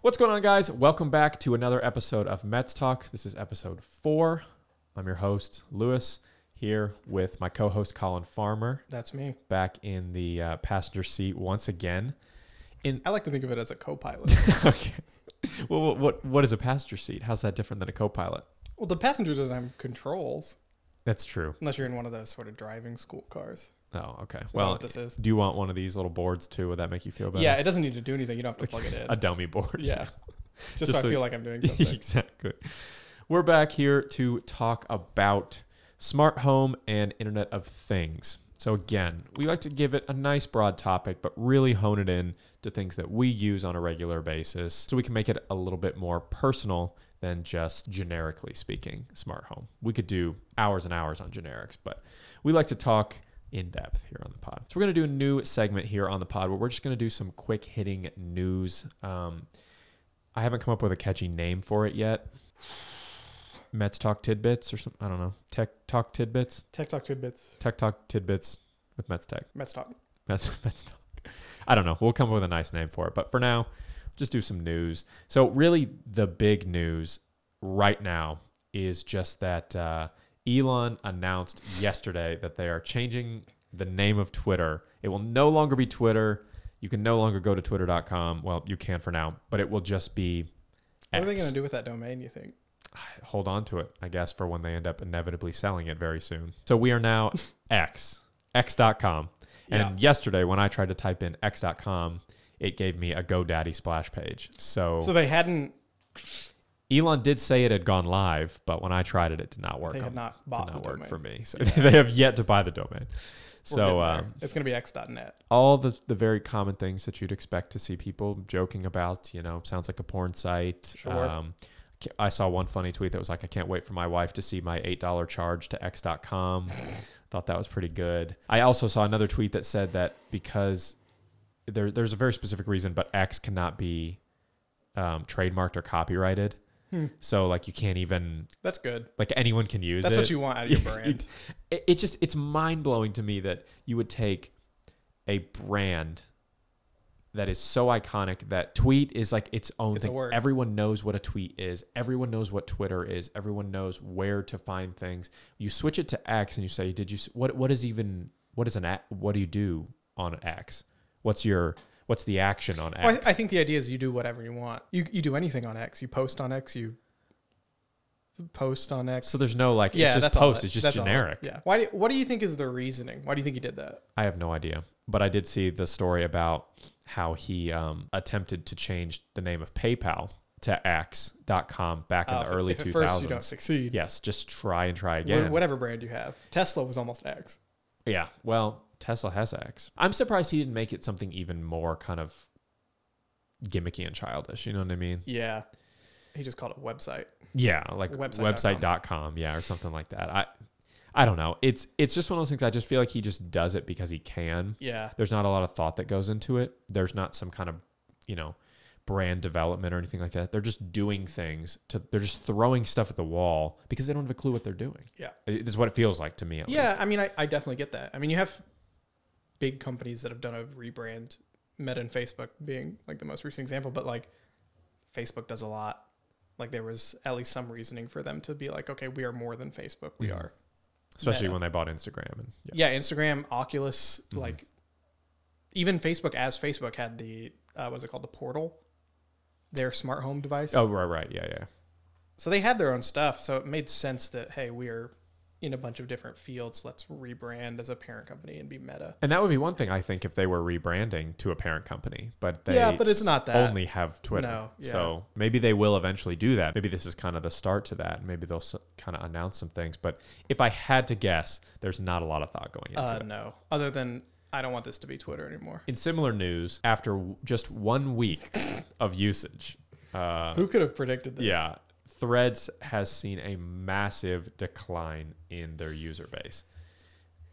What's going on, guys? Welcome back to another episode of Metz Talk. This is episode four. I'm your host, Louis, here with my co host, Collin Farmer, That's me. back in the uh, passenger seat once again. In I like to think of it as a co-pilot. okay. Well, what, what what is a passenger seat? How's that different than a co-pilot? well, the passenger doesn't have controls That's true. unless you're in one of those sort of driving school cars. Oh, okay. Well, this is? do you want one of these little boards too? Would that make you feel better? Yeah, it doesn't need to do anything. You don't have to plug it in. a dummy board. yeah, just, Just so, so- I feel like I'm doing something. exactly. We're back here to talk about smart home and Internet of Things. So again, we like to give it a nice broad topic, but really hone it in to things that we use on a regular basis so we can make it a little bit more personal than just generically speaking smart home. We could do hours and hours on generics, but we like to talk in depth here on the pod. So we're going to do a new segment here on the pod where we're just going to do some quick hitting news. Um, I haven't come up with a catchy name for it yet. Metz Talk Tidbits or something. I don't know. Tech Talk Tidbits. Tech Talk tidbits. Tech Talk Tidbits with Metz Tech. Metz talk. Metz, Metz Talk. I don't know. We'll come up with a nice name for it. But for now, just do some news. So, really, the big news right now is just that uh, Elon announced yesterday that they are changing the name of Twitter. It will no longer be Twitter. You can no longer go to twitter.com. Well, you can for now, but it will just be What are they going to do with that domain? You think? hold on to it, I guess, for when they end up inevitably selling it very soon. So we are now X, X.com. And Yeah. yesterday, when I tried to type in X.com, it gave me a GoDaddy splash page. So, So they hadn't. Elon did say it had gone live, but when I tried it, it did not work. They had on- not did not the work domain. for me. So they have yet to buy the domain. We're So um, it's going to be X.net. all the the very common things that you'd expect to see people joking about. You know, sounds like a porn site. Sure. Um, I saw one funny tweet that was like, "I can't wait for my wife to see my eight dollar charge to X.com." Thought that was pretty good. I also saw another tweet that said that because there there's a very specific reason, but X cannot be um, trademarked or copyrighted. Hmm. So like you can't even That's good. like anyone can use That's it what you want out of your brand. it, it just it's mind blowing to me that you would take a brand that is so iconic that tweet is like its own It's thing. Everyone knows what a tweet is. Everyone knows what Twitter is. Everyone knows where to find things. You switch it to X and you say, "Did you what? What is even what is an what do you do on X? What's your what's the action on X?" Well, I, I think the idea is you do whatever you want. You you do anything on X. You post on X. You post on X. so. There's no like yeah, it's just that's post. it- It's just that's all it- generic. Yeah. Why? Do, what do you think is the reasoning? Why do you think he did that? I have no idea. But I did see the story about how he um, attempted to change the name of PayPal to X.com back in Uh, the early if at 2000s. first you don't succeed. yes, just try and try again. Whatever brand you have. Tesla was almost X. Yeah, well, Tesla has X. I'm surprised he didn't make it something even more kind of gimmicky and childish. You know what I mean? Yeah. He just called it website. Yeah, like Website.com. website.com. Yeah, or something like that. I I don't know. It's it's just one of those things I just feel like he just does it because he can. Yeah. There's not a lot of thought that goes into it. There's not some kind of, you know, brand development or anything like that. They're just doing things to they're just throwing stuff at the wall because they don't have a clue what they're doing. Yeah. It- is what it feels like to me Yeah. least. I mean, I, I definitely get that. I mean, you have big companies that have done a rebrand, Meta and Facebook being like the most recent example, but like Facebook does a lot. Like there was at least some reasoning for them to be like, okay, we are more than Facebook. We Mhm. are. Especially Meta. when they bought Instagram and yeah. Yeah. Instagram, Oculus, Mhm. like even Facebook as Facebook had the, uh, what is it called? The portal, their smart home device. Oh right, right. Yeah, yeah. So they had their own stuff. So it made sense that, hey, we are in a bunch of different fields. Let's rebrand as a parent company and be meta. And that would be one thing I think if they were rebranding to a parent company, but they Yeah, but it's not that. only have Twitter. No, yeah. So maybe they will eventually do that. Maybe this is kind of the start to that. Maybe they'll kind of announce some things. But if I had to guess, there's not a lot of thought going into Uh, it. no, other than I don't want this to be Twitter anymore. In similar news, after w- just one week of usage, uh, Who could have predicted this? yeah, Threads has seen a massive decline in their user base.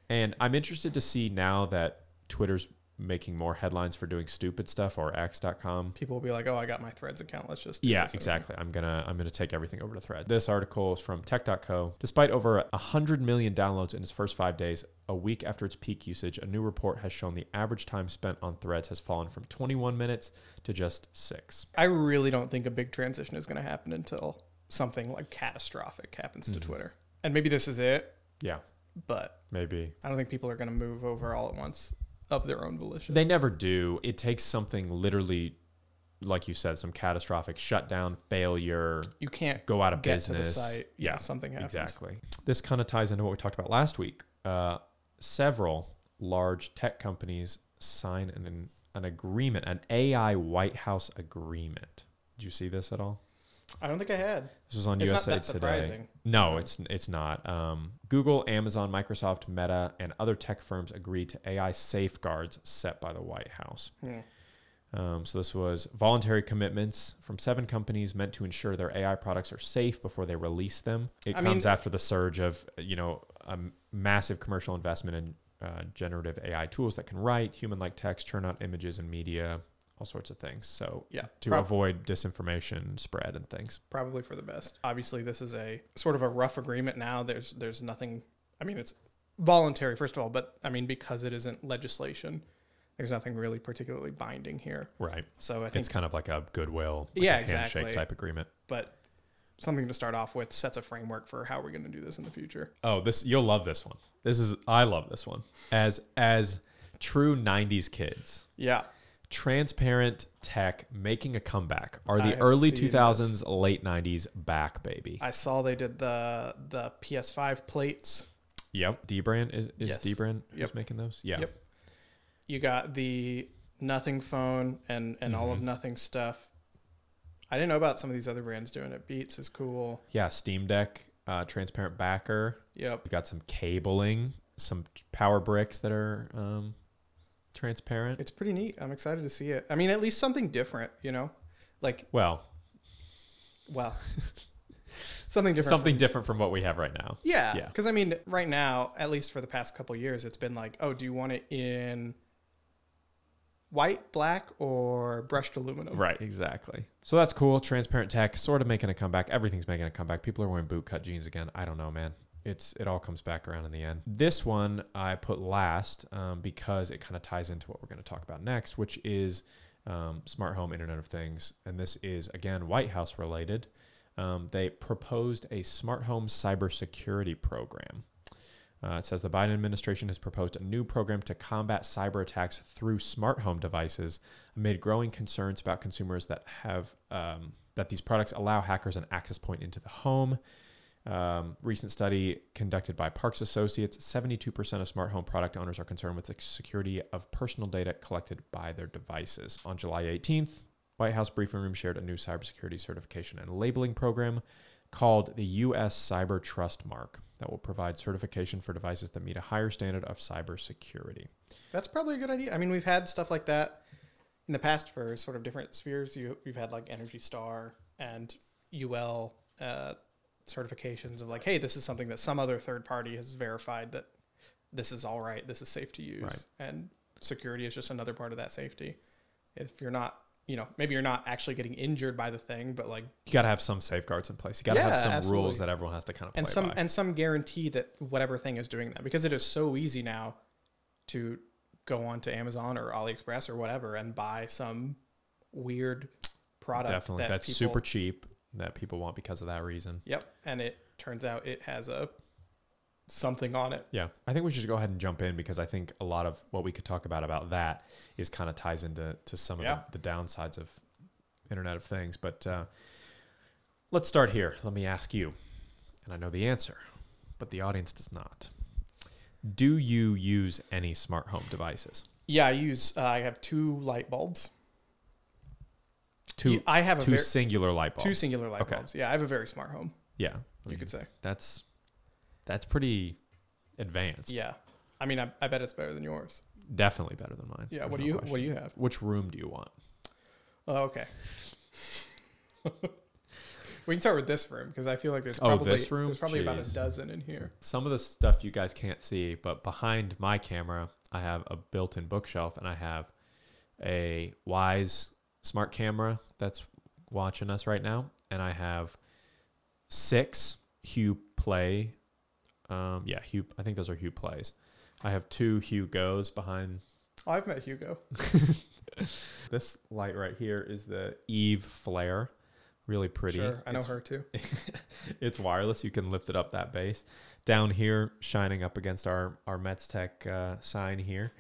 And I'm interested to see now that Twitter's making more headlines for doing stupid stuff or x.com People will be like, "Oh, I got my Threads account. Let's just." yeah this over." exactly i'm gonna i'm gonna take everything over to thread this article is from tech.co despite over 100 million downloads in its first five days a week after its peak usage a new report has shown the average time spent on threads has fallen from 21 minutes to just six I really don't think a big transition is going to happen until something like catastrophic happens to Mhm. Twitter. And maybe this is it, yeah but maybe I don't think people are going to move over all at once of their own volition. They never do. It takes something literally, like you said, some catastrophic shutdown, failure, you can't go out of business. to site. Yeah, something happens. exactly. This kind of ties into what we talked about last week. Uh, several large tech companies sign an an agreement, an AI White House agreement. Did you see this at all? I don't think I had. This was on It's USA Today. No, No. it's it's not. Um, Google, Amazon, Microsoft, Meta, and other tech firms agreed to AI safeguards set by the White House. Hmm. Um, so this was voluntary commitments from seven companies meant to ensure their AI products are safe before they release them. It I comes mean- after the surge of you know a m- massive commercial investment in uh, generative AI tools that can write human-like text, churn out images and media, all sorts of things. So Yeah, to prob- avoid disinformation spread and things. probably for the best. Obviously, this is a sort of a rough agreement now. There's there's nothing. I mean, it's voluntary first of all, but I mean because it isn't legislation, there's nothing really particularly binding here. Right. So I think, It's kind of like a goodwill, like Yeah, a handshake exactly. type agreement. but something to start off with sets a framework for how we're going to do this in the future. Oh, this you'll love this one. This is I love this one. As as true '90s kids, Yeah, transparent tech making a comeback. Are the early seen 2000s, late '90s back, baby? I saw they did the the PS5 plates. Yep. Dbrand is is Yes. Dbrand who's Yep. making those? Yeah. Yep. You got the Nothing phone and and all of Mhm. Nothing stuff. I didn't know about some of these other brands doing it. Beats is cool. Yeah. Steam Deck, uh, transparent backer. Yep. We got some cabling, some power bricks that are um, transparent. It's pretty neat. I'm excited to see it. I mean, at least something different, you know? Like, Well, well, something different. something from- different from what we have right now. yeah. Yeah. Because, I mean, right now, at least for the past couple years, it's been like, oh, do you want it in white, black, or brushed aluminum? Right, exactly. So that's cool. Transparent tech, sort of making a comeback. Everything's making a comeback. People are wearing bootcut jeans again. I don't know, man. It's it all comes back around in the end. This one I put last um, because it kind of ties into what we're going to talk about next, which is um, smart home Internet of Things, and this is again White House related. Um, they proposed a smart home cybersecurity program. Uh, it says the Biden administration has proposed a new program to combat cyber attacks through smart home devices amid growing concerns about consumers that have um, that these products allow hackers an access point into the home. Um, recent study conducted by Parks Associates: 72% of smart home product owners are concerned with the security of personal data collected by their devices. On July 18th, White House briefing room shared a new cybersecurity certification and labeling program called the U.S. Cyber Trust Mark that will provide certification for devices that meet a higher standard of cybersecurity. That's probably a good idea. I mean, we've had stuff like that in the past for sort of different spheres. You, we've had like Energy Star and UL uh, certifications of like, hey, this is something that some other third party has verified that this is all right, this is safe to use, Right. and security is just another part of that safety. If you're not, you know, maybe you're not actually getting injured by the thing, but like, You got to have some safeguards in place. You got to have some absolutely. rules that everyone has to kind of and some by. and some guarantee that whatever thing is doing that because it is so easy now to go on to Amazon or AliExpress or whatever and buy some weird product. Definitely, that that's people- super cheap that people want because of that reason. Yep, and it turns out it has a something on it. Yeah, I think we should go ahead and jump in because I think a lot of what we could talk about about that is kind of ties into to some Yeah. of the, the downsides of Internet of Things. But uh, let's start here. Let me ask you, and I know the answer, but the audience does not. Do you use any smart home devices? Yeah, I use. Uh, I have two light bulbs. Two Yeah, I have a two ver- singular light bulbs. two singular light Okay. bulbs. Yeah, I have a very smart home. yeah, I You mean, could say. that's that's pretty advanced. Yeah, I mean, I, I bet it's better than yours. definitely better than mine. Yeah. There's What do no you question. What do you have? Which room do you want? Oh, okay. we can start with this room because I feel like there's Oh, probably room? there's probably about a dozen in here. Some of the stuff you guys can't see, but behind my camera, I have a built-in bookshelf, and I have a Wyze smart camera that's watching us right now, and I have six Hue Play. Um, yeah, Hue. I think those are Hue Plays. I have two Hue Goes behind. Oh, I've met Hugo. This light right here is the Eve Flare. Really pretty. Sure, I know It's her too. it's wireless. You can lift it up that base. Down here, shining up against our our Metz Tech uh, sign here,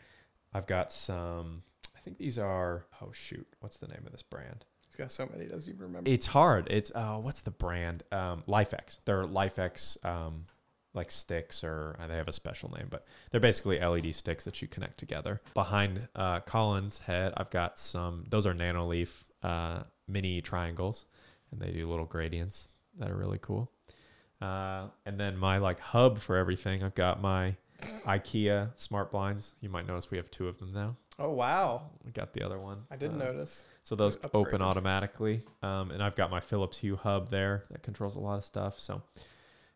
I've got some. I think these are. Oh shoot, what's the name of this brand? He's got so many, he doesn't even remember. It's hard. It's uh, what's the brand? Um, LIFX. They're LIFX um, like sticks, or uh, they have a special name, but they're basically LED sticks that you connect together. Behind uh, Collin's head, I've got some. Those are Nanoleaf uh, mini triangles, and they do little gradients that are really cool. Uh, and then my like hub for everything, I've got my IKEA smart blinds. You might notice we have two of them now. oh wow, We got the other one. I didn't uh, notice. so those They're open automatically. Um, and I've got my Philips Hue hub there that controls a lot of stuff. So,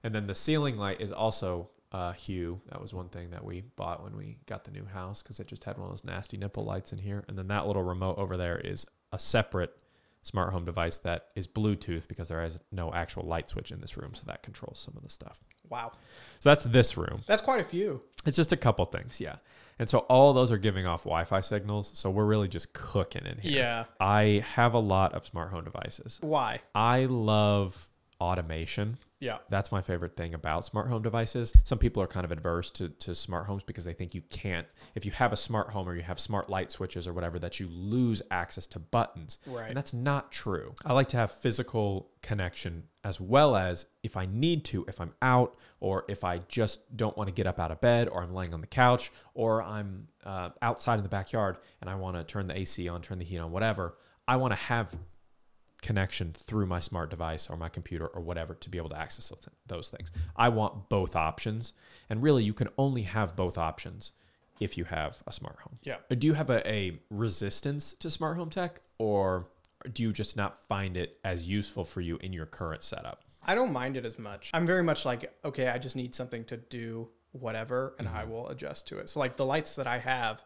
and then the ceiling light is also uh, Hue. That was one thing that we bought when we got the new house because it just had one of those nasty nipple lights in here. And then that little remote over there is a separate smart home device that is Bluetooth because there is no actual light switch in this room. So that controls some of the stuff. Wow, So that's this room. that's quite a few. It's just a couple things. Yeah. And so all those are giving off Wi Fi signals. So we're really just cooking in here. Yeah. I have a lot of smart home devices. Why? I love automation. Yeah. That's my favorite thing about smart home devices. Some people are kind of adverse to, to smart homes because they think you can't, if you have a smart home or you have smart light switches or whatever, that you lose access to buttons. Right. And that's not true. I like to have physical connection as well as if I need to, if I'm out or if I just don't want to get up out of bed or I'm laying on the couch or I'm uh, outside in the backyard and I want to turn the AC on, turn the heat on, whatever. I want to have connection through my smart device or my computer or whatever to be able to access those- those things. I want both options. And really, you can only have both options if you have a smart home. Yeah. Do you have a, a resistance to smart home tech or do you just not find it as useful for you in your current setup? I don't mind it as much. I'm very much like, okay, I just need something to do whatever, and Mm-hmm. I will adjust to it. So like the lights that I have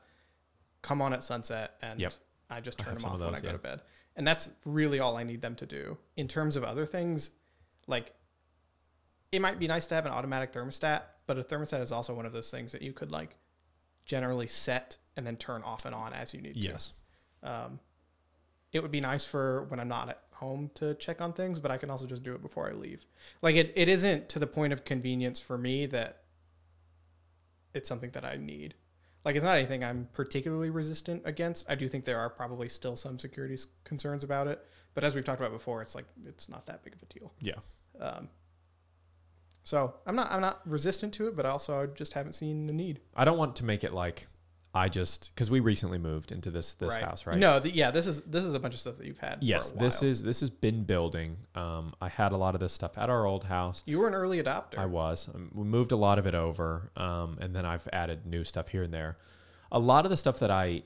come on at sunset, and Yep. I just turn have them off of when I those, go to bed, and that's really all I need them to do. In terms of other things, like it might be nice to have an automatic thermostat, but a thermostat is also one of those things that you could like generally set and then turn off and on as you need to. Yes. Um, it would be nice for when I'm not at home to check on things, but I can also just do it before I leave. Like it, it isn't to the point of convenience for me that it's something that I need. Like it's not anything I'm particularly resistant against. I do think there are probably still some security concerns about it, but as we've talked about before, it's like it's not that big of a deal. Yeah. Um, so I'm not I'm not resistant to it, but also I just haven't seen the need. I don't want to make it like I just because we recently moved into this this house, right? No, the, yeah, this is this is a bunch of stuff that you've had. Yes, for a this is this has been building. Um, I had a lot of this stuff at our old house. You were an early adopter. I was. Um, we moved a lot of it over, um, and then I've added new stuff here and there. A lot of the stuff that I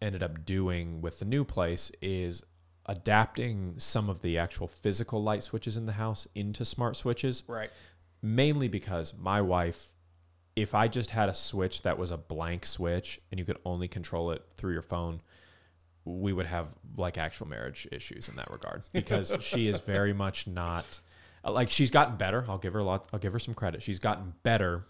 ended up doing with the new place is adapting some of the actual physical light switches in the house into smart switches, right. mainly because my wife, if I just had a switch that was a blank switch and you could only control it through your phone, we would have like actual marriage issues in that regard because she is very much not like she's gotten better. I'll give her a lot. I'll give her some credit. She's gotten better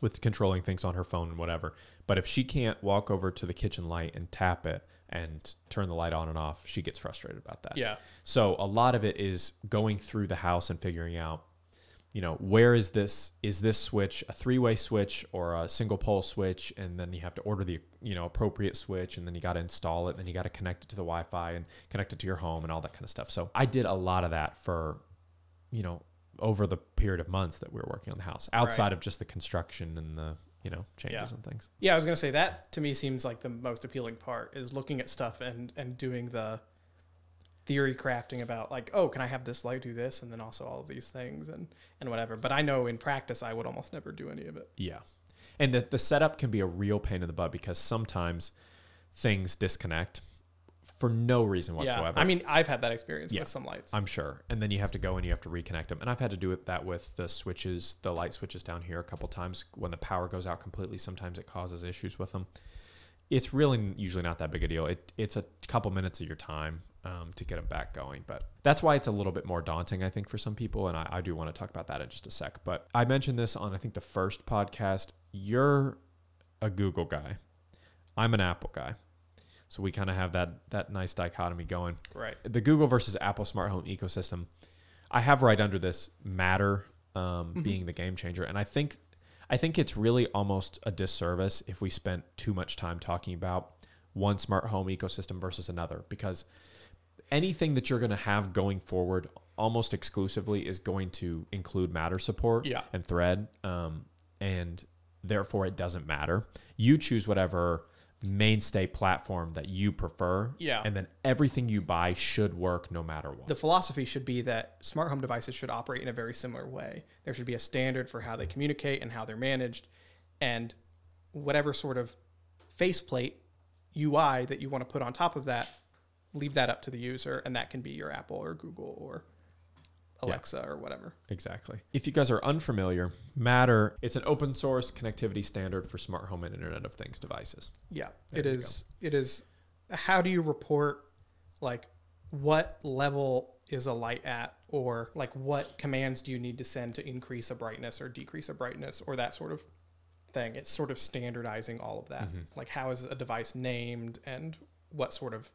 with controlling things on her phone and whatever. But if she can't walk over to the kitchen light and tap it and turn the light on and off, she gets frustrated about that. Yeah. So a lot of it is going through the house and figuring out, you know, where is this? Is this switch a three-way switch or a single pole switch? And then you have to order the you know appropriate switch, and then you got to install it, and then you got to connect it to the Wi-Fi and connect it to your home and all that kind of stuff. So I did a lot of that for, you know, over the period of months that we were working on the house, outside of just the construction and the you know changes Yeah. and things. Yeah, I was gonna say that to me seems like the most appealing part is looking at stuff and and doing the theory crafting about like, oh, can I have this light do this, and then also all of these things and and whatever. But I know in practice I would almost never do any of it. Yeah. And the, the setup can be a real pain in the butt because sometimes things disconnect for no reason whatsoever. Yeah. I mean, I've had that experience Yeah. with some lights. I'm sure. And then you have to go and you have to reconnect them. And I've had to do it that with the switches, the light switches down here a couple times. When the power goes out completely, sometimes it causes issues with them. It's really usually not that big a deal. It, it's a couple minutes of your time um, to get them back going. But that's why it's a little bit more daunting, I think, for some people. And I, I do want to talk about that in just a sec. But I mentioned this on, I think, the first podcast. You're a Google guy, I'm an Apple guy. So we kind of have that that nice dichotomy going right. the Google versus Apple smart home ecosystem, I have right under this Matter um, being the game changer, and I think I think it's really almost a disservice if we spent too much time talking about one smart home ecosystem versus another because anything that you're going to have going forward almost exclusively is going to include Matter support Yeah. and Thread, um, and therefore it doesn't matter. You choose whatever mainstay platform that you prefer Yeah. and then everything you buy should work no matter what. The philosophy should be that smart home devices should operate in a very similar way. There should be a standard for how they communicate and how they're managed, and whatever sort of faceplate UI that you want to put on top of that, leave that up to the user, and that can be your Apple or Google or Alexa or whatever. exactly. If you guys are unfamiliar, Matter it's an open source connectivity standard for smart home and Internet of Things devices. Yeah, There it is. It is. How do you report, like, what level is a light at, or like what commands do you need to send to increase a brightness or decrease a brightness, or that sort of thing? It's sort of standardizing all of that. Mm-hmm. Like, how is a device named, and what sort of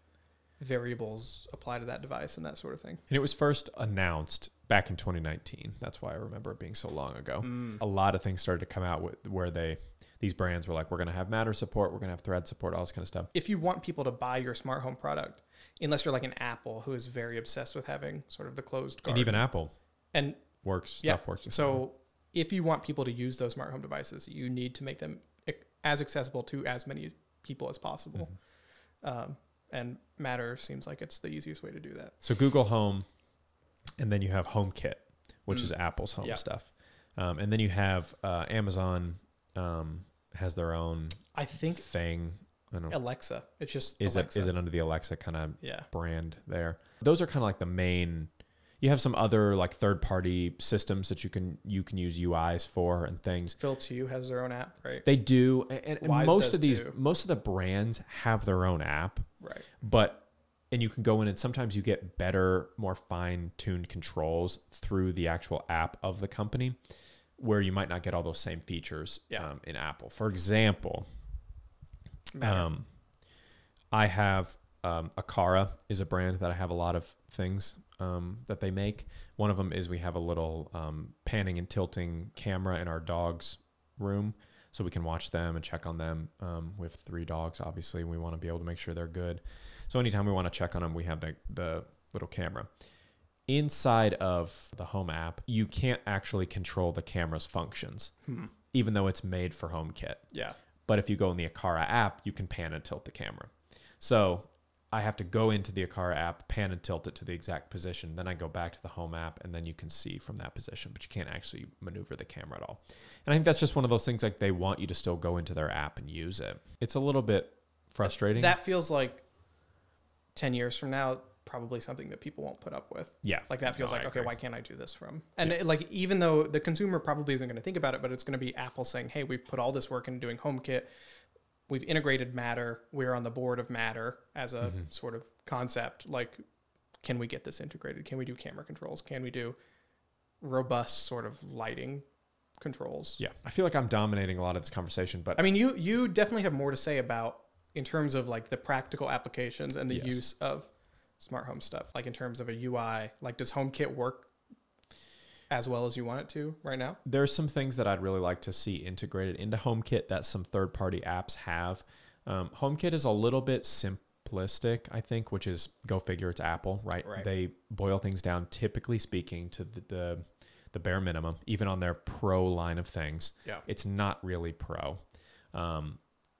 variables apply to that device, and that sort of thing. And it was first announced back in 2019. That's why I remember it being so long ago. Mm. A lot of things started to come out with where they these brands were like, we're going to have Matter support, we're going to have Thread support, all this kind of stuff. If you want people to buy your smart home product, unless you're like an Apple who is very obsessed with having sort of the closed And even Apple and works, Yeah. stuff works. So if you want people to use those smart home devices, you need to make them as accessible to as many people as possible. Mm-hmm. Um, and Matter seems like it's the easiest way to do that. So Google Home, and then you have HomeKit, which is Apple's home Mm. Yeah. stuff, um, and then you have uh, Amazon um, has their own I think thing. I don't. Alexa. It's just Is Alexa. it is it under the Alexa kind of Yeah. brand there? Those are kind of like the main. You have some other like third party systems that you can you can use UIs for and things. Philips Hue has their own app, right? They do, and, and- most of these too. most of the brands have their own app. Right. but and you can go in and sometimes you get better more fine-tuned controls through the actual app of the company where you might not get all those same features Yeah. um, in apple for example Matter. um, i have um, Aqara is a brand that i have a lot of things um, that they make one of them is we have a little um, panning and tilting camera in our dog's room so we can watch them and check on them. Um, we have three dogs, obviously. We want to be able to make sure they're good. So anytime we want to check on them, we have the, the little camera. Inside of the home app, you can't actually control the camera's functions, even though it's made for HomeKit. yeah. But if you go in the Aqara app, you can pan and tilt the camera. So I have to go into the Aqara app, pan and tilt it to the exact position. Then I go back to the home app, and then you can see from that position, but you can't actually maneuver the camera at all. And I think that's just one of those things like they want you to still go into their app and use it. It's a little bit frustrating. That feels like 10 years from now, probably something that people won't put up with. yeah. Like that feels No, like, okay, why can't I do this from? And it, like, even though the consumer probably isn't going to think about it, but it's going to be Apple saying, hey, we've put all this work into doing HomeKit. We've integrated Matter. We're on the board of Matter as a Mm-hmm. sort of concept. Like, can we get this integrated? Can we do camera controls? Can we do robust sort of lighting controls? Yeah. I feel like I'm dominating a lot of this conversation, but I mean, you you definitely have more to say about in terms of like the practical applications and the Yes. use of smart home stuff. Like in terms of a UI, like does HomeKit work as well as you want it to right now? there's some things that I'd really like to see integrated into HomeKit that some third party apps have. Um, HomeKit is a little bit simplistic, I think, which is go figure. It's Apple, right? Right. They boil things down, typically speaking, to the, the the bare minimum. Even on their Pro line of things, Yeah. it's not really Pro. Um,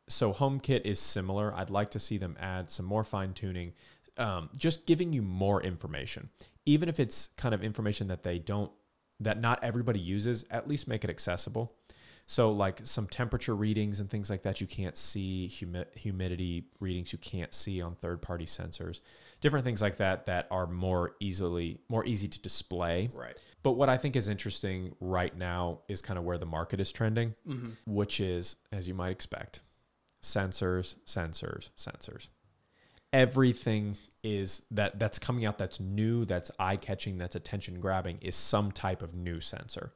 so HomeKit is similar. I'd like to see them add some more fine tuning, um, just giving you more information, even if it's kind of information that they don't, that not everybody uses. At least make it accessible. So like some temperature readings and things like that you can't see, humi- humidity readings you can't see on third-party sensors. Different things like that that are more easily more easy to display. Right. But what I think is interesting right now is kind of where the market is trending, mm-hmm. which is as you might expect, sensors, sensors, sensors. Everything is that that's coming out that's new, that's eye-catching, that's attention grabbing is some type of new sensor.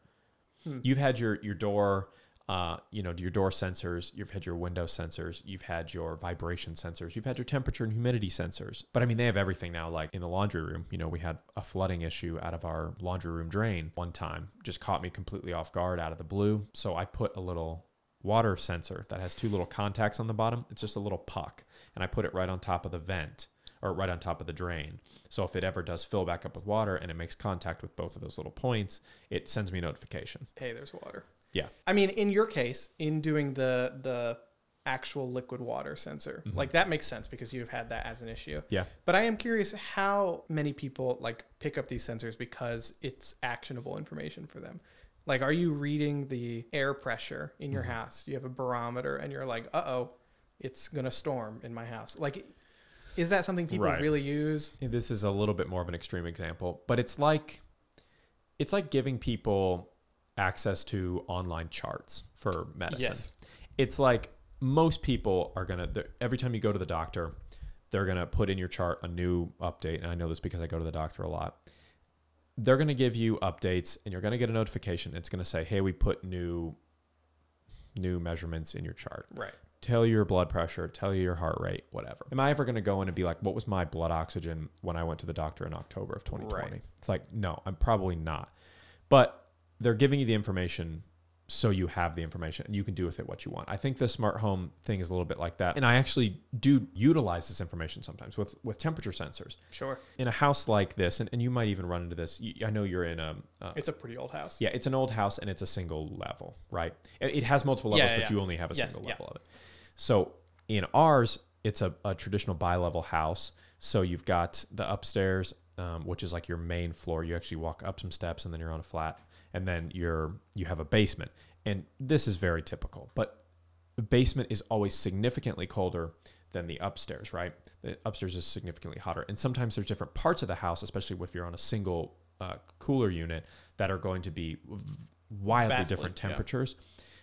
You've had your your door, uh, you know, your door sensors. You've had your window sensors. You've had your vibration sensors. You've had your temperature and humidity sensors. But I mean, they have everything now. Like in the laundry room, you know, we had a flooding issue out of our laundry room drain one time. Just caught me completely off guard out of the blue. So I put a little water sensor that has two little contacts on the bottom. It's just a little puck, and I put it right on top of the vent or right on top of the drain. So if it ever does fill back up with water and it makes contact with both of those little points, it sends me a notification. Hey, there's water. Yeah. I mean, in your case, in doing the the actual liquid water sensor, like that makes sense because you've had that as an issue. Yeah. But I am curious how many people like pick up these sensors because it's actionable information for them. Like, are you reading the air pressure in your house? You have a barometer, and you're like, "Uh oh, it's gonna storm in my house." Like, is that something people Right. really use? This is a little bit more of an extreme example, but it's like it's like giving people access to online charts for medicine. Yes. It's like most people are gonna every time you go to the doctor, they're gonna put in your chart a new update, and I know this because I go to the doctor a lot. They're gonna give you updates, and you're gonna get a notification. It's gonna say, "Hey, we put new new measurements in your chart." Right. Tell you your blood pressure, tell you your heart rate, whatever. Am I ever going to go in and be like, what was my blood oxygen when I went to the doctor in October of 2020? Right. It's like, no, I'm probably not. But they're giving you the information so you have the information and you can do with it what you want. I think the smart home thing is a little bit like that. And I actually do utilize this information sometimes with, with temperature sensors. Sure. In a house like this, and, and you might even run into this, you, I know you're in a, uh, It's a pretty old house. yeah, it's an old house and it's a single level, right? It it has multiple levels, Yeah, yeah, but yeah. you only have a Yes, single level of it. So in ours, it's a, a traditional bi-level house. So you've got the upstairs, um, which is like your main floor. You actually walk up some steps and then you're on a flat, and then you're you have a basement. And this is very typical, but the basement is always significantly colder than the upstairs, right? The upstairs is significantly hotter. And sometimes there's different parts of the house, especially if you're on a single uh, cooler unit, that are going to be wildly Vastly, different yeah. temperatures.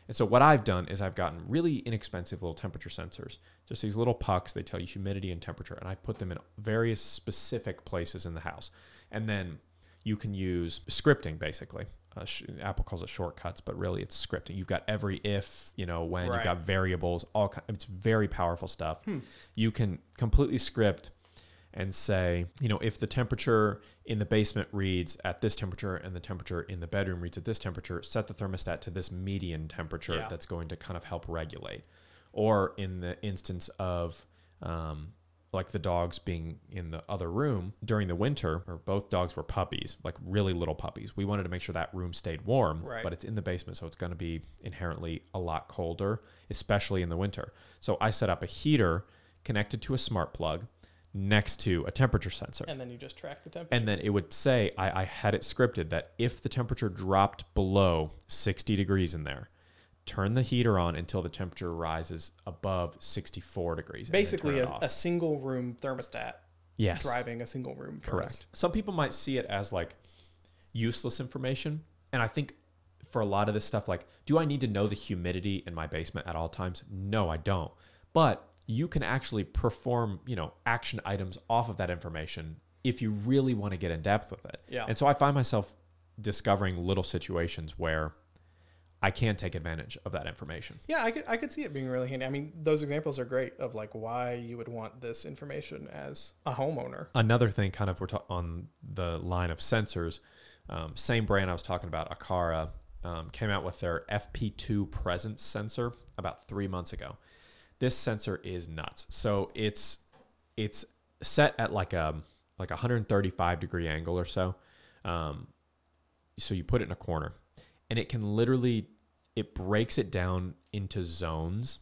And so what I've done is I've gotten really inexpensive little temperature sensors, just these little pucks. They tell you humidity and temperature, and I've put them in various specific places in the house. And then you can use scripting basically. Uh, sh- Apple calls it shortcuts, but really it's scripting. You've got every if, you know, when Right. you've got variables, all kind. It's very powerful stuff. Hmm. You can completely script and say, you know, if the temperature in the basement reads at this temperature and the temperature in the bedroom reads at this temperature, set the thermostat to this median temperature Yeah. that's going to kind of help regulate. Or in the instance of um, like the dogs being in the other room during the winter, or both dogs were puppies, like really little puppies. We wanted to make sure that room stayed warm, Right. but it's in the basement, so it's going to be inherently a lot colder, especially in the winter. So I set up a heater connected to a smart plug next to a temperature sensor. And then you just track the temperature. And then it would say, I, I had it scripted that if the temperature dropped below 60 degrees in there, turn the heater on until the temperature rises above 64 degrees. Basically, a, a single room thermostat yes, driving a single room. correct. Some people might see it as like useless information. And I think for a lot of this stuff, like, do I need to know the humidity in my basement at all times? No, I don't. But you can actually perform, you know, action items off of that information if you really want to get in depth with it. Yeah. And so I find myself discovering little situations where I can take advantage of that information. Yeah, I could I could see it being really handy. I mean, those examples are great of like why you would want this information as a homeowner. Another thing, kind of, we're ta- on the line of sensors. Um, same brand I was talking about, Aqara, um, came out with their FP2 presence sensor about three months ago. This sensor is nuts. So it's it's set at like a like a 135 degree angle or so. Um, so you put it in a corner, and it can literally it breaks it down into zones,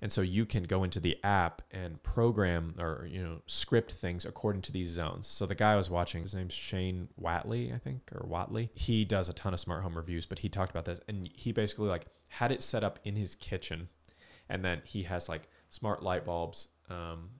And so you can go into the app and program or you know script things according to these zones. So the guy I was watching, his name's Shane Whatley, I think, or Watley. He does a ton of smart home reviews, but he talked about this and he basically like had it set up in his kitchen, and then he has like smart light bulbs. Um,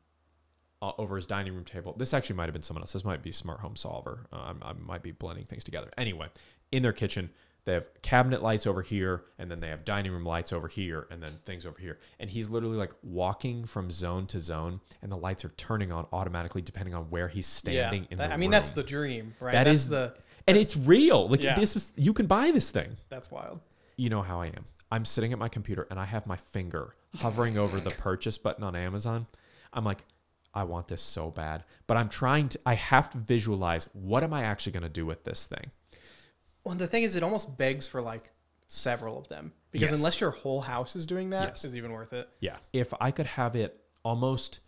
over his dining room table. This actually might have been someone else. This might be Smart Home Solver. Uh, I, I might be blending things together. Anyway, in their kitchen, they have cabinet lights over here, and then they have dining room lights over here, and then things over here. And he's literally like walking from zone to zone, and the lights are turning on automatically depending on where he's standing yeah, in that- the I mean, room. that's the dream, right? That that's is- the and it's real. Like Yeah. this is you can buy this thing. that's wild. You know how I am. I'm sitting at my computer and I have my finger hovering over the purchase button on Amazon. I'm like, I want this so bad, but I'm trying to. I have to visualize what am I actually going to do with this thing. Well, the thing is, it almost begs for like several of them because Yes. unless your whole house is doing that, Yes. is even worth it. Yeah. If I could have it almost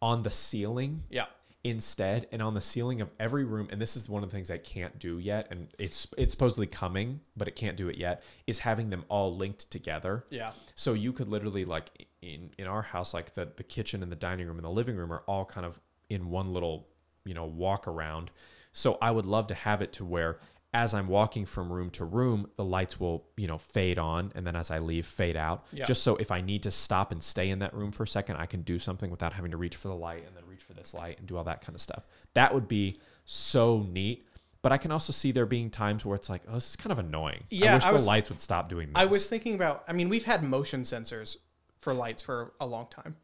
on the ceiling Yeah, instead and on the ceiling of every room and this is one of the things I can't do yet and it's it's supposedly coming but it can't do it yet is having them all linked together. yeah, So you could literally like in in our house like the the kitchen and the dining room and the living room are all kind of in one little, you know, walk around. So I would love to have it to where as I'm walking from room to room, the lights will, you know, fade on and then as I leave fade out. Yeah. Just so if I need to stop and stay in that room for a second, I can do something without having to reach for the light and then reach for this light and do all that kind of stuff. That would be so neat. But I can also see there being times where it's like, oh, this is kind of annoying. Yeah. I wish I the lights would stop doing this. I was thinking about. I mean, we've had motion sensors for lights for a long time,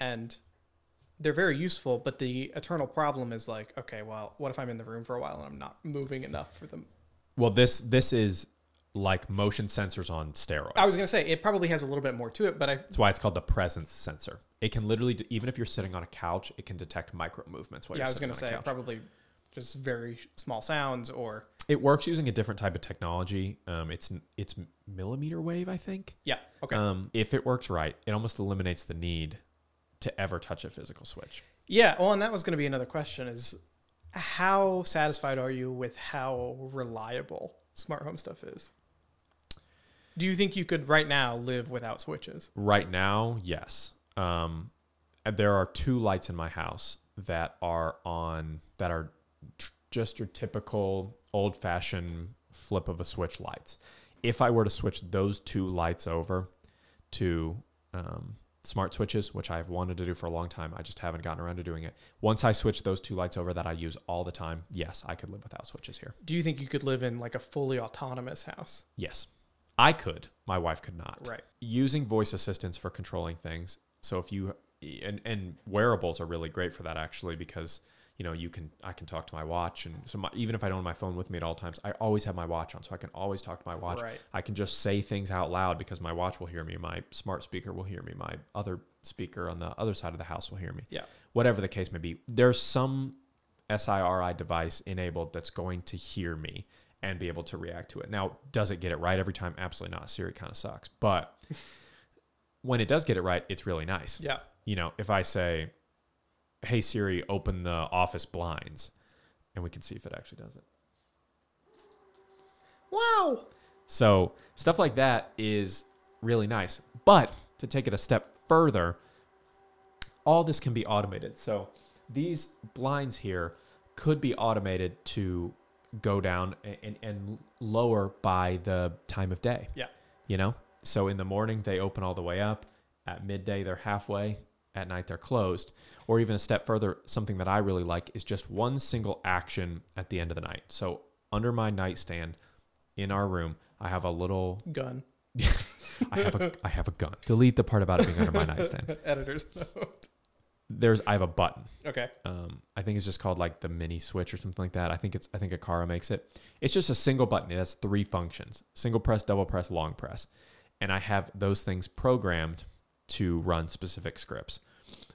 and they're very useful. But the eternal problem is like, okay, well, what if I'm in the room for a while and I'm not moving enough for them? Well, this this is like motion sensors on steroids. I was gonna say it probably has a little bit more to it, but I That's why it's called the presence sensor. It can literally, do, even if you're sitting on a couch, it can detect micro movements. While yeah, I was gonna say probably just very small sounds or it works using a different type of technology. Um, it's it's millimeter wave, I think. yeah, okay, Um, if it works right, it almost eliminates the need to ever touch a physical switch. yeah. Well, and that was gonna be another question: is how satisfied are you with how reliable smart home stuff is? Do you think you could right now live without switches? Right now, yes. Um, there are two lights in my house that are on that are tr- just your typical old fashioned flip of a switch lights. If I were to switch those two lights over to um, smart switches, which I've wanted to do for a long time, I just haven't gotten around to doing it. Once I switch those two lights over that I use all the time, yes, I could live without switches here. Do you think you could live in like a fully autonomous house? Yes, I could. My wife could not. Right. Using voice assistants for controlling things. So if you and and wearables are really great for that actually because you know you can I can talk to my watch and so my, even if I don't have my phone with me at all times, I always have my watch on, so I can always talk to my watch. Right. I can just say things out loud because my watch will hear me, my smart speaker will hear me, my other speaker on the other side of the house will hear me. Yeah. Whatever the case may be, there's some SIRI device enabled that's going to hear me and be able to react to it. Now, does it get it right every time? Absolutely not. Siri kind of sucks. But when it does get it right, it's really nice. Yeah. You know, if I say, "Hey Siri, open the office blinds," and we can see if it actually does it. Wow. So stuff like that is really nice. But to take it a step further, all this can be automated. So these blinds here could be automated to go down and, and, lower by the time of day. Yeah. You know? So in the morning they open all the way up. At midday they're halfway. At night they're closed. Or even a step further, something that I really like is just one single action at the end of the night. So under my nightstand in our room, I have a little Gun. I have a I have a gun. Delete the part about it being under my nightstand. Editor's note. There's I have a button. Okay. Um, I think it's just called like the mini switch or something like that. I think it's I think Aqara makes it. It's just a single button. It has three functions: single press, double press, long press. And I have those things programmed to run specific scripts.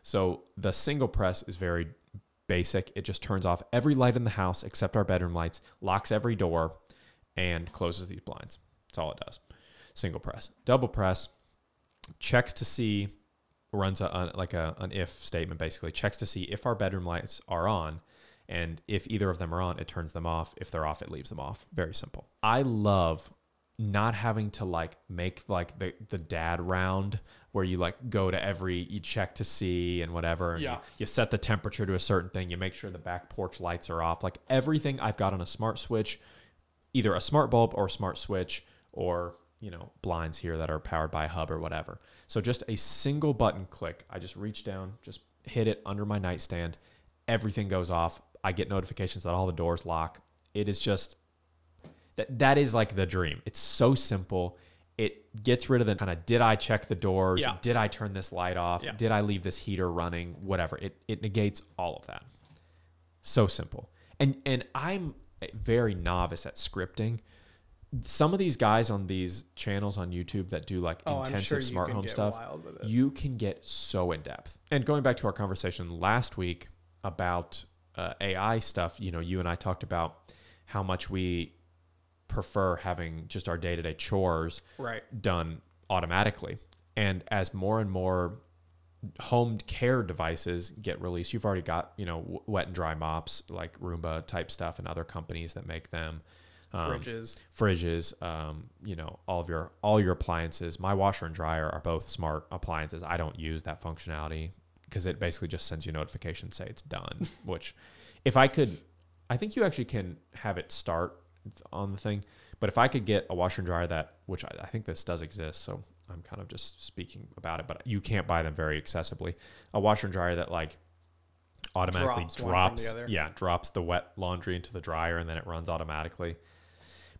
So the single press is very basic. It just turns off every light in the house except our bedroom lights, locks every door, and closes these blinds. That's all it does. Single press. Double press checks to see runs a, like a an if statement basically checks to see if our bedroom lights are on and if either of them are on it turns them off if they're off it leaves them off very simple i love not having to like make like the the dad round where you like go to every you check to see and whatever and Yeah. you, you set the temperature to a certain thing you make sure the back porch lights are off. Like everything i've got on a smart switch either a smart bulb or a smart switch or you know blinds here that are powered by a hub or whatever. So just a single button click i just reach down just hit it under my nightstand everything goes off. I get notifications that all the doors lock. It is just that that is like the dream. It's so simple. It gets rid of the kind of did i check the doors? Yeah. did i turn this light off? Yeah. did i leave this heater running? Whatever. It it negates all of that. So simple. And and i'm very novice at scripting. Some of these guys on these channels on youtube that do like Oh, intensive sure smart home stuff wild with it. you can get so in depth. And going back to our conversation last week about uh, ai stuff you know you and i talked about how much we prefer having just our day-to-day chores Right. done automatically. And as more and more home care devices get released, you've already got, you know, wet and dry mops like Roomba type stuff and other companies that make them. Um, Fridges. fridges, um, you know, all of your all your appliances. My washer and dryer are both smart appliances. I don't use that functionality because it basically just sends you a notification say it's done. which, if I could, I think you actually can have it start on the thing. But if I could get a washer and dryer that, which I, I think this does exist, so I'm kind of just speaking about it, but you can't buy them very accessibly. A washer and dryer that like automatically Drops drops, yeah, drops the wet laundry into the dryer and then it runs automatically.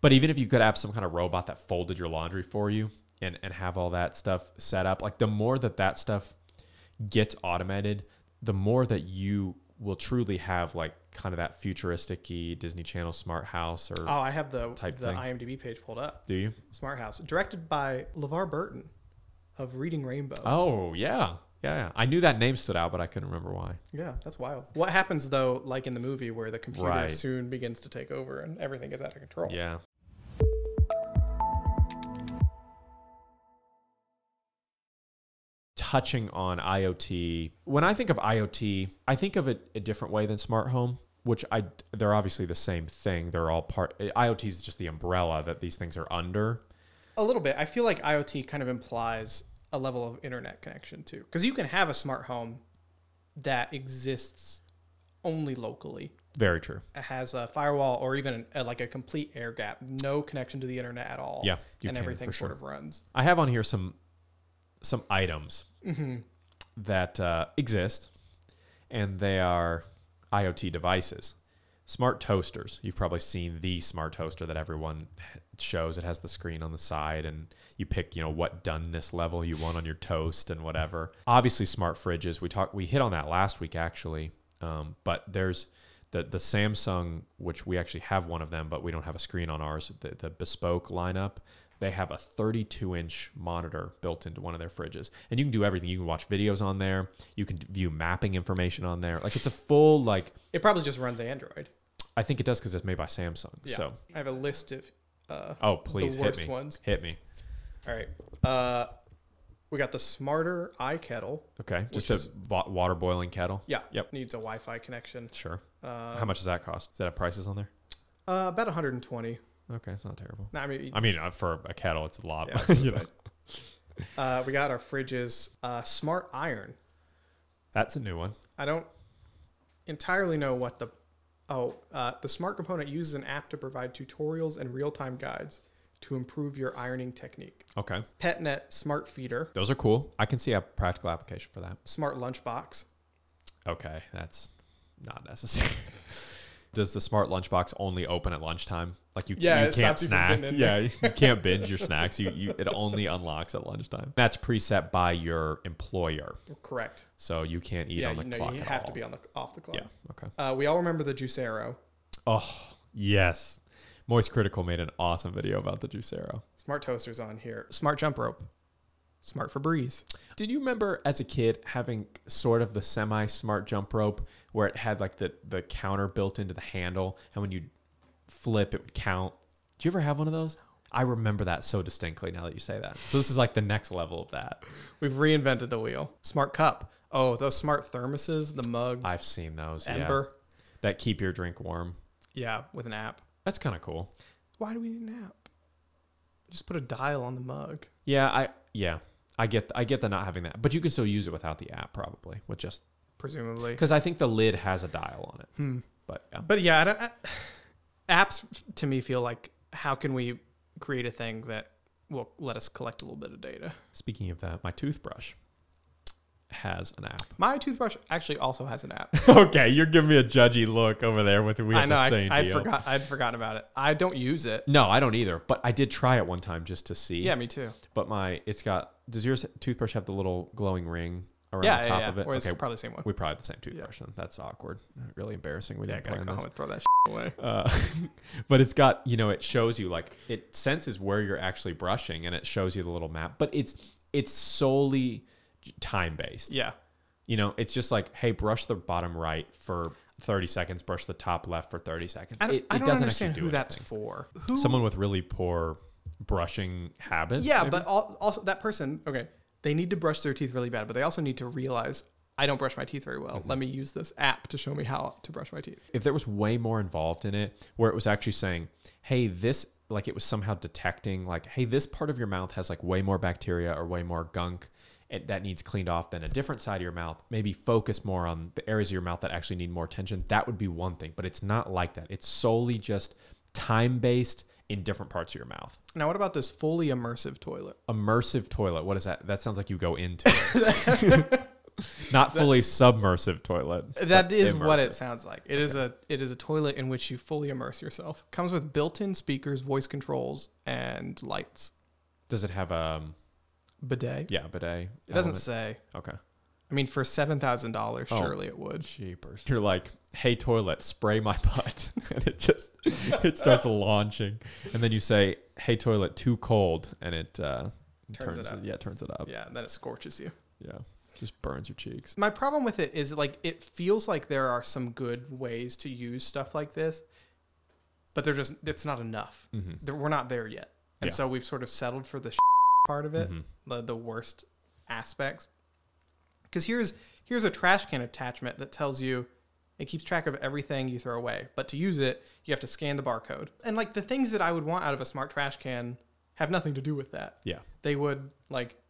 But even if you could have some kind of robot that folded your laundry for you and, and have all that stuff set up, like the more that that stuff gets automated, the more that you will truly have like kind of that futuristic Disney Channel smart house or Oh, I have the Type the thing. IMDb page pulled up. do you? Smart House, directed by LeVar Burton of Reading Rainbow. Oh, yeah. Yeah, yeah. I knew that name stood out, but I couldn't remember why. Yeah, that's wild. What happens though, like in the movie where the computer Right. soon begins to take over and everything gets out of control? Yeah. Touching on IoT, when I think of IoT, I think of it a different way than smart home, which I they're obviously the same thing. They're all part. IoT is just the umbrella that these things are under. A little bit. I feel like IoT kind of implies a level of internet connection too, because you can have a smart home that exists only locally. Very true. It has a firewall or even a, like a complete air gap, no connection to the internet at all. Yeah, you and can, everything for sort sure. of runs. I have on here some some items Mm-hmm. that uh, exist, and they are IoT devices. Smart toasters. You've probably seen the smart toaster that everyone shows. It has the screen on the side, and you pick, you know, what doneness level you want on your toast and whatever. Obviously, smart fridges. We talked. We hit on that last week actually, um, but there's the the Samsung, which we actually have one of them, but we don't have a screen on ours. The, the bespoke lineup. They have a 32 inch monitor built into one of their fridges, and you can do everything. You can watch videos on there. You can view mapping information on there. Like it's a full like. It probably just runs Android. I think it does because it's made by Samsung. Yeah. So I have a list of uh, oh please the hit me. ones. Hit me. All right. Uh, we got the Smarter iKettle. Okay, just a wa- water boiling kettle. Yeah. Yep. Needs a Wi-Fi connection. Sure. Uh, How much does that cost? Does that have prices on there? Uh, about 120. Okay, it's not terrible. No, I mean, I mean, uh, for a kettle, it's a lot. yeah, but, you know, uh, we got our fridges. Uh, smart iron. that's a new one. I don't entirely know what the. Oh, uh, the smart component uses an app to provide tutorials and real-time guides to improve your ironing technique. Okay, PetNet smart feeder, those are cool. I can see a practical application for that. smart lunchbox. Okay, that's not necessary. Does the smart lunchbox only open at lunchtime? Like you, Yeah, you can't you snack. getting Yeah, you can't binge your snacks. You, you it only unlocks at lunchtime. That's preset by your employer, Correct. so you can't eat yeah, on the you know clock you have all. to be on the off the clock. Yeah. Okay. Uh, we all remember the Juicero. Oh yes, Moistcr1tikal made an awesome video about the Juicero. Smart toasters on here. Smart jump rope. Smart Febreze. Did you remember as a kid having sort of the semi-smart jump rope where it had like the the counter built into the handle, and when you flip, it would count? Do you ever have one of those? I remember that so distinctly now that you say that. So this is like the next level of that. We've reinvented the wheel. Smart cup. Oh, those smart thermoses, the mugs, I've seen those. Ember. Yeah, that keep your drink warm. Yeah, with an app. That's kind of cool. Why do we need an app? Just put a dial on the mug. Yeah, I yeah, I get I get the not having that, but you can still use it without the app probably with just Presumably. because I think the lid has a dial on it. Hmm. But yeah, But yeah, I don't, I, apps to me feel like how can we create a thing that will let us collect a little bit of data? speaking of that, my toothbrush has an app. My toothbrush actually also has an app. okay, you're giving me a judgy look over there with we I have know. the I, same I'd deal. forgot. I'd forgotten about it. I don't use it. No, I don't either. But I did try it one time just to see. Yeah, me too. But my it's got. Does your toothbrush have the little glowing ring around Yeah, the top yeah. of it? Or it's okay, probably the same one. we probably have the same toothbrush. Then that's awkward. Really embarrassing. We Yeah, didn't gotta go home and throw that away. Uh, but it's got you know it shows you like it senses where you're actually brushing and it shows you the little map but it's it's solely time based Yeah. you know it's just like hey brush the bottom right for 30 seconds brush the top left for 30 seconds I don't, it, I don't doesn't understand actually who do that's for. Who? someone with really poor brushing habits Yeah, maybe? but al- also that person. Okay, they need to brush their teeth really bad, but they also need to realize I don't brush my teeth very well. Mm-hmm. Let me use this app to show me how to brush my teeth. if there was way more involved in it where it was actually saying hey this like it was somehow detecting like hey this part of your mouth has like way more bacteria or way more gunk and that needs cleaned off than a different side of your mouth maybe focus more on the areas of your mouth that actually need more attention that would be one thing but it's not like that it's solely just time based in different parts of your mouth Now, what about this fully immersive toilet? immersive toilet what is that that sounds like you go into it not fully submersive toilet That is is what it sounds like. It is a it is a toilet in which you fully immerse yourself. Comes with built-in speakers, voice controls, and lights. does it have um Bidet. yeah bidet It doesn't element? say. okay I mean, for seven thousand dollars, Oh. surely it would. Jeepers. You're like, hey, toilet, spray my butt. and it just, it starts launching. And then you say, hey, toilet, too cold. And it uh, Turns turns, it up. Yeah, turns it up. Yeah, and then it scorches you. Yeah. Just burns your cheeks. My problem with it is like it feels like there are some good ways to use stuff like this, but they're just it's not enough. Mm-hmm. We're not there yet, and Yeah. so we've sort of settled for the part of it, Mhm. the the worst aspects. Because here's here's a trash can attachment that tells you it keeps track of everything you throw away, but to use it, you have to scan the barcode. And like the things that I would want out of a smart trash can have nothing to do with that. Yeah. They would like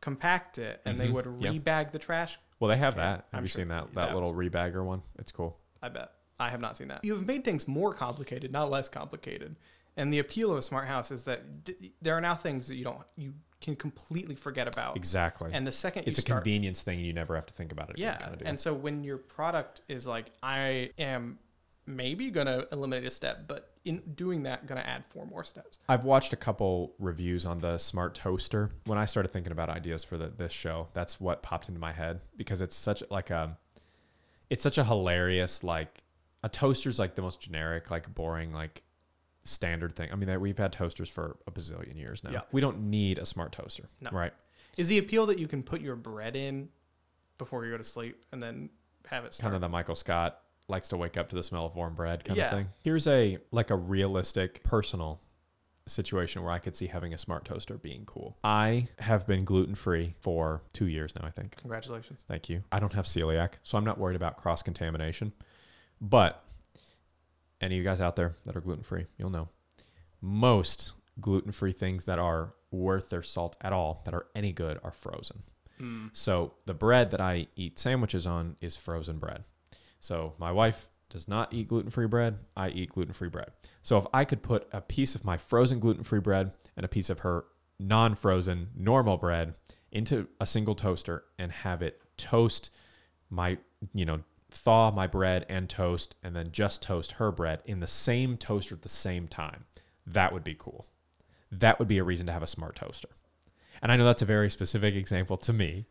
compact it and they Mhm. would Yeah. rebag the trash Well, they have Okay. that. Have I'm you sure seen that, that have. little rebagger one? It's cool. I bet. I have not seen that. You have made things more complicated, not less complicated. And the appeal of a smart house is that d- there are now things that you don't you can completely forget about. Exactly. And the second it's a start, convenience thing and you never have to think about it. again yeah. kinda. And so when your product is like, I am maybe gonna eliminate a step, but in doing that, gonna add four more steps. I've watched a couple reviews on the smart toaster. When I started thinking about ideas for the, this show, that's what popped into my head because it's such like a, it's such a hilarious like a toaster's like the most generic, like boring, like standard thing. I mean, we've had toasters for a bazillion years now. Yeah. We don't need a smart toaster, No. right? Is the appeal that you can put your bread in before you go to sleep and then have it start? Kind of the Michael Scott likes to wake up to the smell of warm bread kind Yeah. of thing. Here's a like a realistic personal situation where I could see having a smart toaster being cool. I have been gluten free for two years now, I think. Congratulations. Thank you. I don't have celiac, so I'm not worried about cross contamination. But any of you guys out there that are gluten free, you'll know most gluten free things that are worth their salt at all, that are any good, are frozen. Mm. So the bread that I eat sandwiches on is frozen bread. So my wife does not eat gluten free bread. I eat gluten free bread. So if I could put a piece of my frozen gluten free bread and a piece of her non frozen normal bread into a single toaster and have it toast my, you know, thaw my bread and toast and then just toast her bread in the same toaster at the same time, that would be cool. That would be a reason to have a smart toaster. And I know that's a very specific example to me.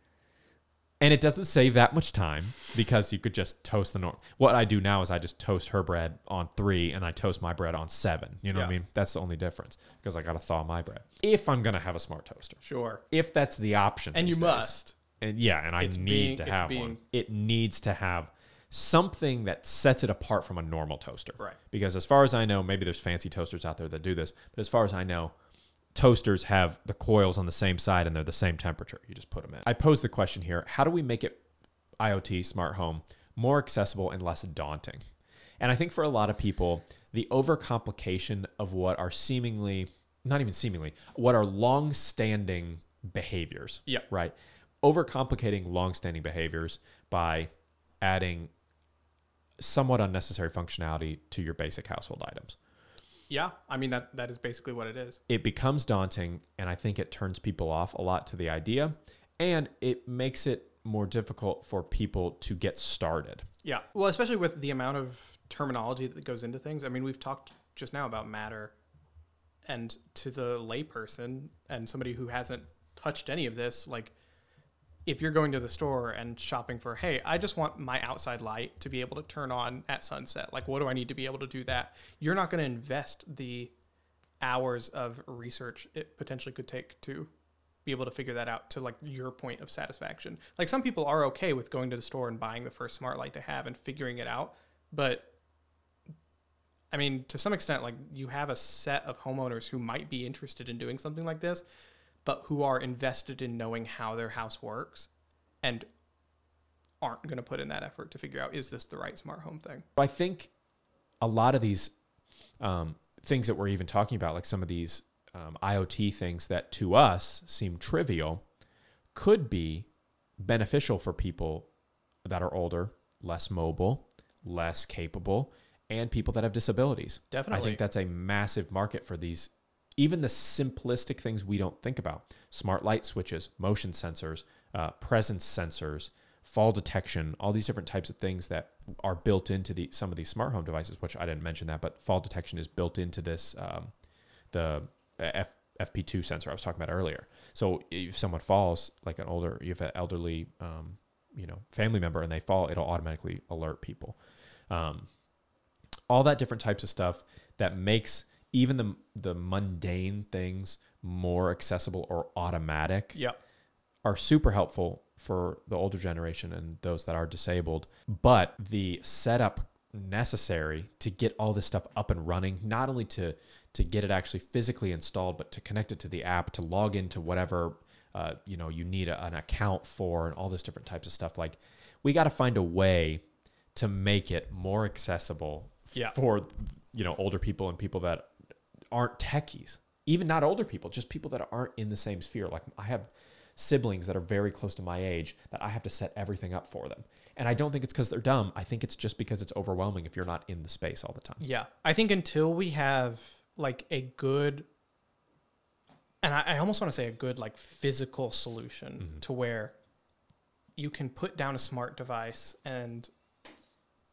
And it doesn't save that much time because you could just toast the norm. What I do now is I just toast her bread on three and I toast my bread on seven. You know what I mean? That's the only difference because I got to thaw my bread. If I'm going to have a smart toaster, Sure. if that's the option. And you days. must. And yeah, and I It's need being- to have being- one. It needs to have something that sets it apart from a normal toaster. Right. Because as far as I know, maybe there's fancy toasters out there that do this, but as far as I know, toasters have the coils on the same side and they're the same temperature. You just put them in. I pose the question here how do we make it IoT, smart home, more accessible and less daunting? And I think for a lot of people, the overcomplication of what are seemingly not even seemingly, what are long-standing behaviors. Yeah. Right. Overcomplicating long-standing behaviors by adding somewhat unnecessary functionality to your basic household items. Yeah, I mean that that is basically what it is. It becomes daunting, and I think it turns people off a lot to the idea, and it makes it more difficult for people to get started. Yeah. Well, especially with the amount of terminology that goes into things. I mean, we've talked just now about matter and to the layperson and somebody who hasn't touched any of this, like if you're going to the store and shopping for, hey, I just want my outside light to be able to turn on at sunset. Like, what do I need to be able to do that? You're not going to invest the hours of research it potentially could take to be able to figure that out to like your point of satisfaction. Like some people are okay with going to the store and buying the first smart light they have and figuring it out, but I mean, to some extent, like you have a set of homeowners who might be interested in doing something like this, but who are invested in knowing how their house works and aren't going to put in that effort to figure out is this the right smart home thing. I think a lot of these um, things that we're even talking about, like some of these um, IoT things that to us seem trivial, could be beneficial for people that are older, less mobile, less capable, and people that have disabilities. Definitely. I think that's a massive market for these, even the simplistic things we don't think about smart light switches, motion sensors, uh, presence sensors, fall detection, all these different types of things that are built into the some of these smart home devices, which I didn't mention that, but fall detection is built into this, um, the F, FP2 sensor I was talking about earlier. So if someone falls, like an older, you have an elderly, um, you know, family member and they fall, it'll automatically alert people. Um, all that different types of stuff that makes even the the mundane things more accessible or automatic Yep. are super helpful for the older generation and those that are disabled. But the setup necessary to get all this stuff up and running, not only to to get it actually physically installed, but to connect it to the app, to log into whatever uh, you know you need a, an account for, and all this different types of stuff. Like we got to find a way to make it more accessible Yeah. for you know older people and people that aren't techies. Even not older people just people that aren't in the same sphere. Like i have siblings that are very close to my age that i have to set everything up for them. And i don't think it's because they're dumb. I think it's just because it's overwhelming if you're not in the space all the time. Yeah. I think until we have like a good, and I, I almost want to say a good like physical solution mm-hmm. to where you can put down a smart device and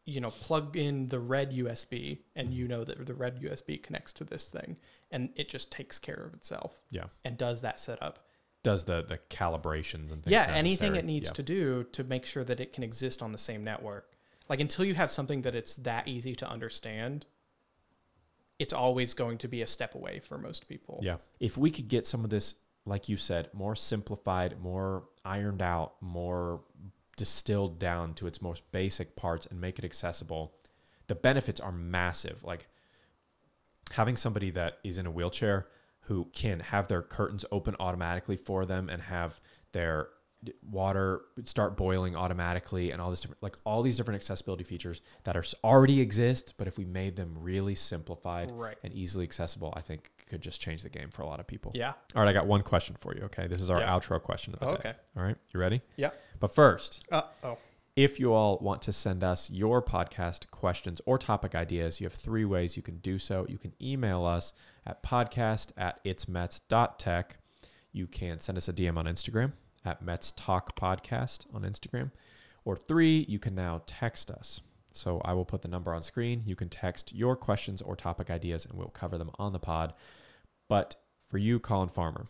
you know plug in the red USB and mm-hmm. you know that the red USB connects to this thing and it just takes care of itself yeah and does that setup. does the the calibrations and things yeah, anything it needs Yeah. to do to make sure that it can exist on the same network. Like until you have something that it's that easy to understand, it's always going to be a step away for most people. Yeah. If we could get some of this, like you said, more simplified, more ironed out, more distilled down to its most basic parts and make it accessible, the benefits are massive. Like having somebody that is in a wheelchair who can have their curtains open automatically for them and have their water start boiling automatically and all this different like all these different accessibility features that are already exist but if we made them really simplified Right. and easily accessible i think could just change the game for a lot of people Yeah. all right i got one question for you okay this is our Yeah. outro question of the Oh, day okay. all right you ready Yeah. but first Uh oh. if you all want to send us your podcast questions or topic ideas, you have three ways you can do so. You can email us at podcast at itsmetz.tech. You can send us a DM on Instagram at Metz Talk Podcast on Instagram. Or three, you can now text us. So I will put the number on screen. You can text your questions or topic ideas and we'll cover them on the pod. But for you, Collin Farmer,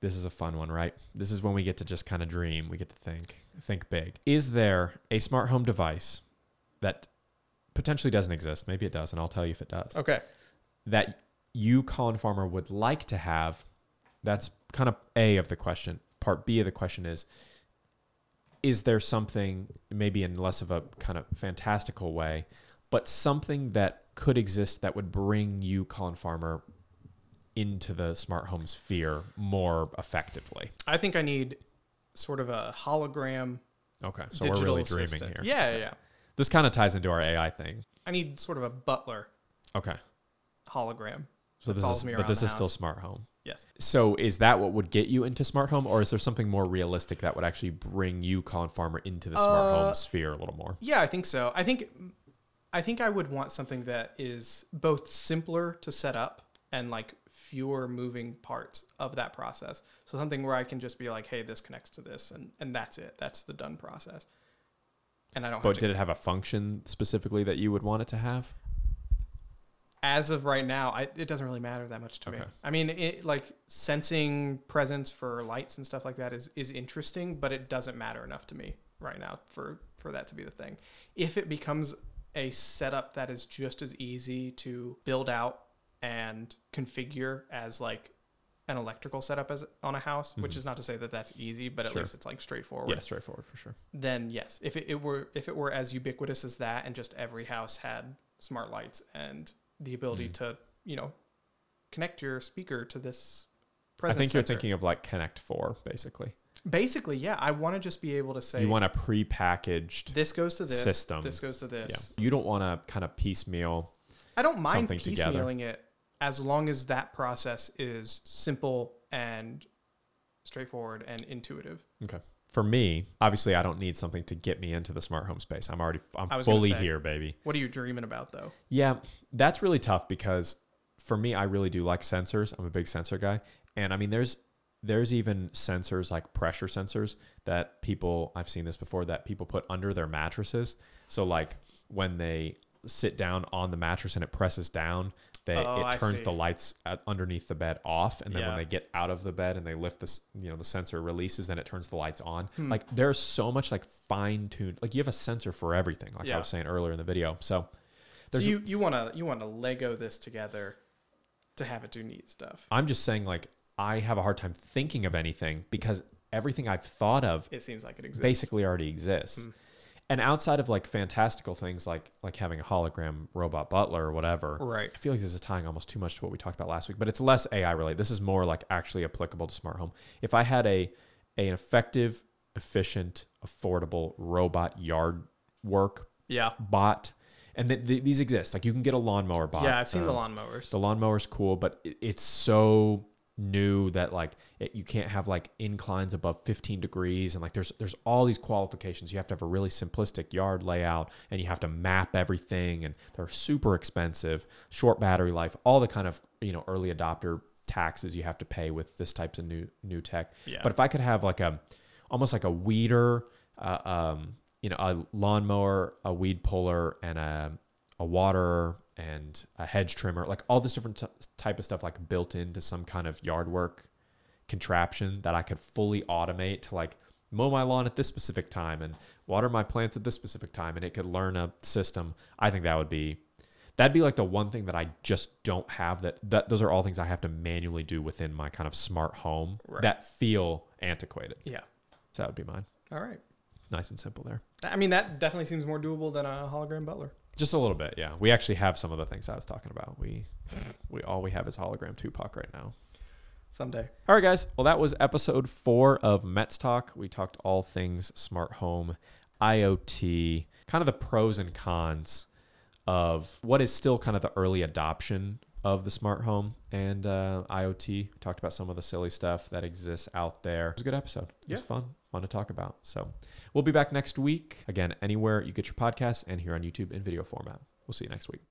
this is a fun one, right? This is when we get to just kind of dream. We get to think, think big. Is there a smart home device that potentially doesn't exist? Maybe it does, and I'll tell you if it does. Okay. That you, Collin Farmer, would like to have. That's kind of A of the question. Part B of the question is Is there something, maybe in less of a kind of fantastical way, but something that could exist that would bring you, Collin Farmer, into the smart home sphere more effectively? I think I need sort of a hologram Okay, so we're really dreaming assistant. here. Yeah, yeah, yeah. This kind of ties into our AI thing. I need sort of a butler Okay. hologram So this is, but this is still smart home. Yes. So is that what would get you into smart home, or is there something more realistic that would actually bring you, Collin Farmer, into the smart Uh, home sphere a little more? Yeah, I think so. I think I think I would want something that is both simpler to set up and like fewer moving parts of that process. So something where I can just be like, hey, this connects to this and and that's it. That's the done process. And I don't have But did it have a function specifically that you would want it to have? As of right now, I, it doesn't really matter that much to me. I mean, it, like sensing presence for lights and stuff like that is is interesting, but it doesn't matter enough to me right now for for that to be the thing. If it becomes a setup that is just as easy to build out and configure as like an electrical setup as on a house, which mm-hmm. is not to say that that's easy, but at Sure. least it's like straightforward. Yeah, straightforward for sure. Then yes, if it, it were if it were as ubiquitous as that, and just every house had smart lights and the ability Mm. to you know connect your speaker to this. Presentation. I think you're center. thinking of like Connect Four, basically. Basically, yeah, I want to just be able to say you want a pre-packaged this goes to this system. This goes to Yeah. this. You don't want to kind of piecemeal. I don't mind something together. piecemealing it as long as that process is simple and straightforward and intuitive. Okay. For me, obviously, I don't need something to get me into the smart home space. I'm already, I'm I was gonna fully say. here, baby. What are you dreaming about though? Yeah, that's really tough because for me, I really do like sensors. I'm a big sensor guy, and I mean, there's there's even sensors like pressure sensors that people I've seen this before that people put under their mattresses. So like when they sit down on the mattress and it presses down, they Oh, it turns the lights at, underneath the bed off, and then when they get out of the bed and they lift this, you know, the sensor releases, then it turns the lights on. Hmm. Like there's so much like fine tuned. Like you have a sensor for everything, like I was saying earlier in the video. So So There's- you you want to you want to Lego this together to have it do neat stuff. I'm just saying, like, I have a hard time thinking of anything because everything I've thought of It seems like it exists. basically already exists. Hmm. And outside of like fantastical things like like having a hologram robot butler or whatever, Right. I feel like this is tying almost too much to what we talked about last week. But it's less AI related. This is more like actually applicable to smart home. If I had a an effective, efficient, affordable robot yard work Yeah. bot, and th- th- these exist. Like you can get a lawnmower bot. Yeah, I've seen the um, lawnmowers. the lawnmower's cool, but it, it's so new that like it, you can't have like inclines above 15 degrees and like there's there's all these qualifications. You have to have a really simplistic yard layout and you have to map everything and they're super expensive, short battery life, all the kind of, you know, early adopter taxes you have to pay with this types of new new tech. Yeah. But if I could have like a almost like a weeder, uh, um, you know, a lawnmower, a weed puller, and a a waterer and a hedge trimmer, like all this different t- type of stuff, like built into some kind of yard work contraption that I could fully automate to like mow my lawn at this specific time and water my plants at this specific time, and it could learn a system. I think that would be that'd be like the one thing that I just don't have. That that those are all things I have to manually do within my kind of smart home Right. that feel antiquated. yeah. So that would be mine. All right. Nice and simple there. I mean, that definitely seems more doable than a hologram butler. Just a little bit, yeah. We actually have some of the things I was talking about. We we all we have is hologram Tupac right now. Someday. All right, guys. Well, that was episode four of Metz Talk. We talked all things smart home, IoT, kind of the pros and cons of what is still kind of the early adoption of the smart home and uh, IoT. We talked about some of the silly stuff that exists out there. It was a good episode. It was Yeah. fun, fun to talk about. So we'll be back next week. Again, anywhere you get your podcasts and here on YouTube in video format. We'll see you next week.